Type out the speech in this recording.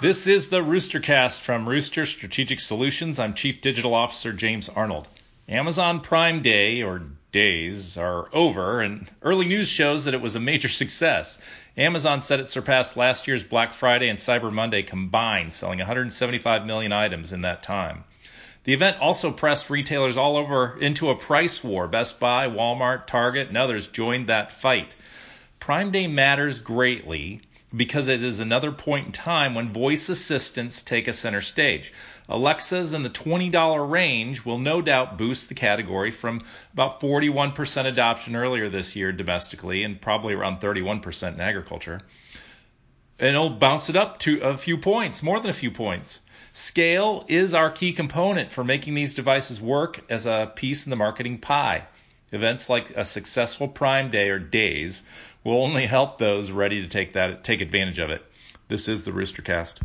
This is the Roostercast from Rooster Strategic Solutions. I'm Chief Digital Officer James Arnold. Amazon Prime Day or days are over, and early news shows that it was a major success. Amazon said it surpassed last year's Black Friday and Cyber Monday combined, selling 175 million items in that time. The event also pressed retailers all over into a price war. Best Buy, Walmart, Target, and others joined that fight. Prime Day matters greatly because it is another point in time when voice assistants take a center stage. Alexas in the $20 range will no doubt boost the category from about 41% adoption earlier this year domestically and probably around 31% in agriculture. And it'll bounce it up to a few points, more than a few points. Scale is our key component for making these devices work as a piece in the marketing pie. Events like a successful Prime Day or days will only help those ready to take that take advantage of it. This is the Roostercast.